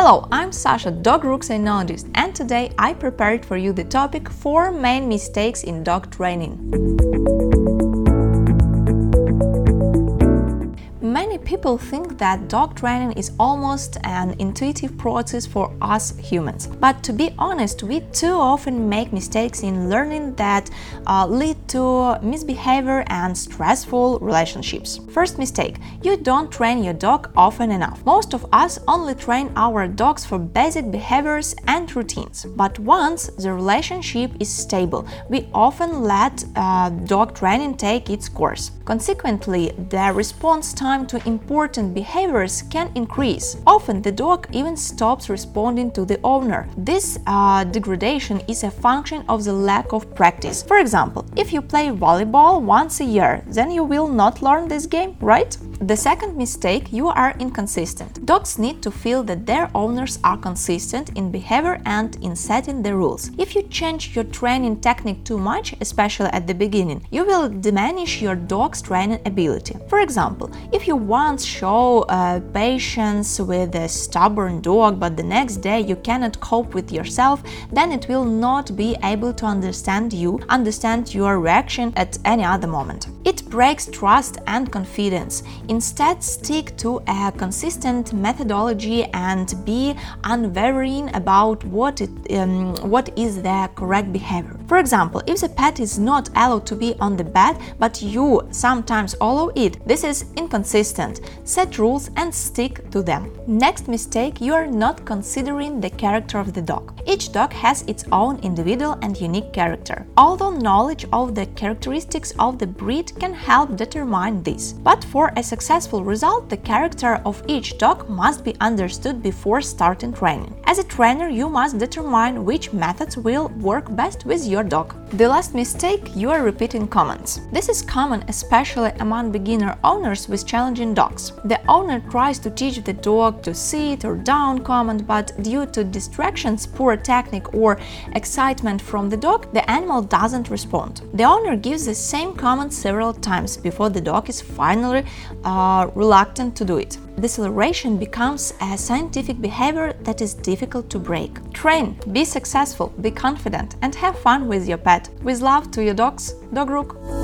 Hello, I'm Sasha, dog rook cynologist, and today I prepared for you the topic 4 main mistakes in dog training. People think that dog training is almost an intuitive process for us humans. But to be honest, we too often make mistakes in learning that uh, lead to misbehavior and stressful relationships. First mistake you don't train your dog often enough. Most of us only train our dogs for basic behaviors and routines. But once the relationship is stable, we often let uh, dog training take its course. Consequently, the response time to important behaviors can increase. Often the dog even stops responding to the owner. This uh, degradation is a function of the lack of practice. For example, if you play volleyball once a year, then you will not learn this game, right? The second mistake, you are inconsistent. Dogs need to feel that their owners are consistent in behavior and in setting the rules. If you change your training technique too much, especially at the beginning, you will diminish your dog's training ability. For example, if you show uh, patience with a stubborn dog, but the next day you cannot cope with yourself, then it will not be able to understand you, understand your reaction at any other moment. It breaks trust and confidence. Instead, stick to a consistent methodology and be unwavering about what, it, um, what is the correct behavior. For example, if the pet is not allowed to be on the bed, but you sometimes allow it, this is inconsistent. Set rules and stick to them. Next mistake, you are not considering the character of the dog. Each dog has its own individual and unique character. Although knowledge of the characteristics of the breed can help determine this, but for a successful result, the character of each dog must be understood before starting training. As a trainer, you must determine which methods will work best with your dog. The last mistake you are repeating commands. This is common especially among beginner owners with challenging dogs. The owner tries to teach the dog to sit or down command, but due to distractions, poor technique, or excitement from the dog, the animal doesn't respond. The owner gives the same command several times before the dog is finally uh, reluctant to do it. Deceleration becomes a scientific behavior that is difficult to break. Train, be successful, be confident, and have fun with your pet. With love to your dogs, Dog Rook.